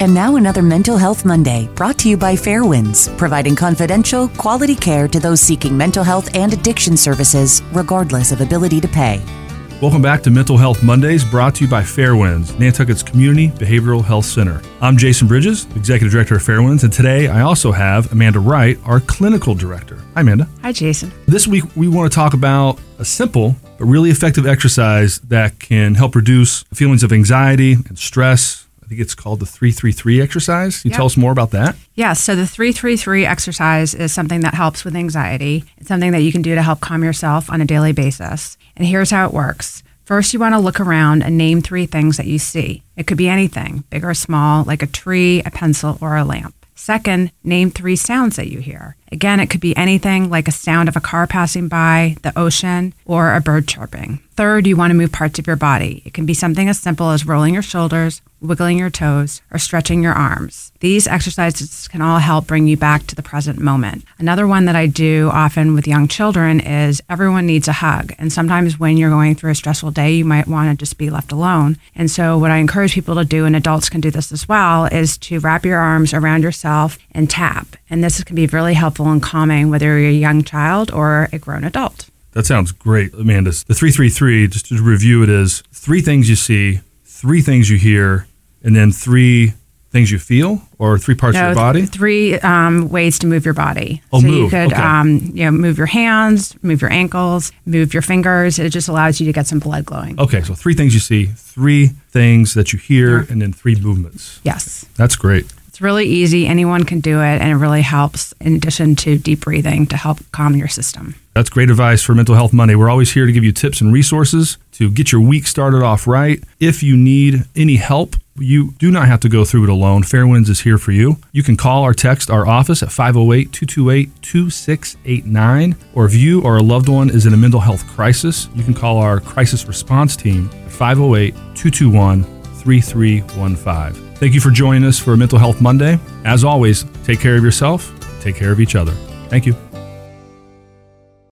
And now another Mental Health Monday brought to you by Fairwinds, providing confidential, quality care to those seeking mental health and addiction services, regardless of ability to pay. Welcome back to Mental Health Mondays, brought to you by Fairwinds, Nantucket's Community Behavioral Health Center. I'm Jason Bridges, Executive Director of Fairwinds, and today I also have Amanda Wright, our Clinical Director. Hi, Amanda. Hi, Jason. This week we want to talk about a simple but really effective exercise that can help reduce feelings of anxiety and stress. I think it's called the 333 exercise. Can you Yep. tell us more about that? Yeah, so the 333 exercise is something that helps with anxiety. It's something that you can do to help calm yourself on a daily basis. And here's how it works. First, you want to look around and name three things that you see. It could be anything, big or small, like a tree, a pencil, or a lamp. Second, name three sounds that you hear. Again, it could be anything like a sound of a car passing by, the ocean, or a bird chirping. Third, you want to move parts of your body. It can be something as simple as rolling your shoulders, wiggling your toes, or stretching your arms. These exercises can all help bring you back to the present moment. Another one that I do often with young children is everyone needs a hug. And sometimes when you're going through a stressful day, you might want to just be left alone. And so, what I encourage people to do, and adults can do this as well, is to wrap your arms around yourself and tap. And this can be really helpful and calming, whether you're a young child or a grown adult. That sounds great, Amanda. The 333, just to review it, is three things you see, three things you hear, and then three things you feel, or three parts of your body. th- three um, ways to move your body. Oh, so move. you could, Okay. um, you know, move your hands, move your ankles, move your fingers. It just allows you to get some blood glowing. Okay, so three things you see, three things that you hear, and then three movements. Yes, That's great. It's really easy. Anyone can do it, and it really helps. In addition to deep breathing to help calm your system. That's great advice for Mental Health Monday. We're always here to give you tips and resources to get your week started off right. If you need any help, you do not have to go through it alone. Fairwinds is here for you. You can call or text our office at 508 228 2689. Or if you or a loved one is in a mental health crisis, you can call our crisis response team at 508 221 3315. Thank you for joining us for Mental Health Monday. As always, take care of yourself, take care of each other. Thank you.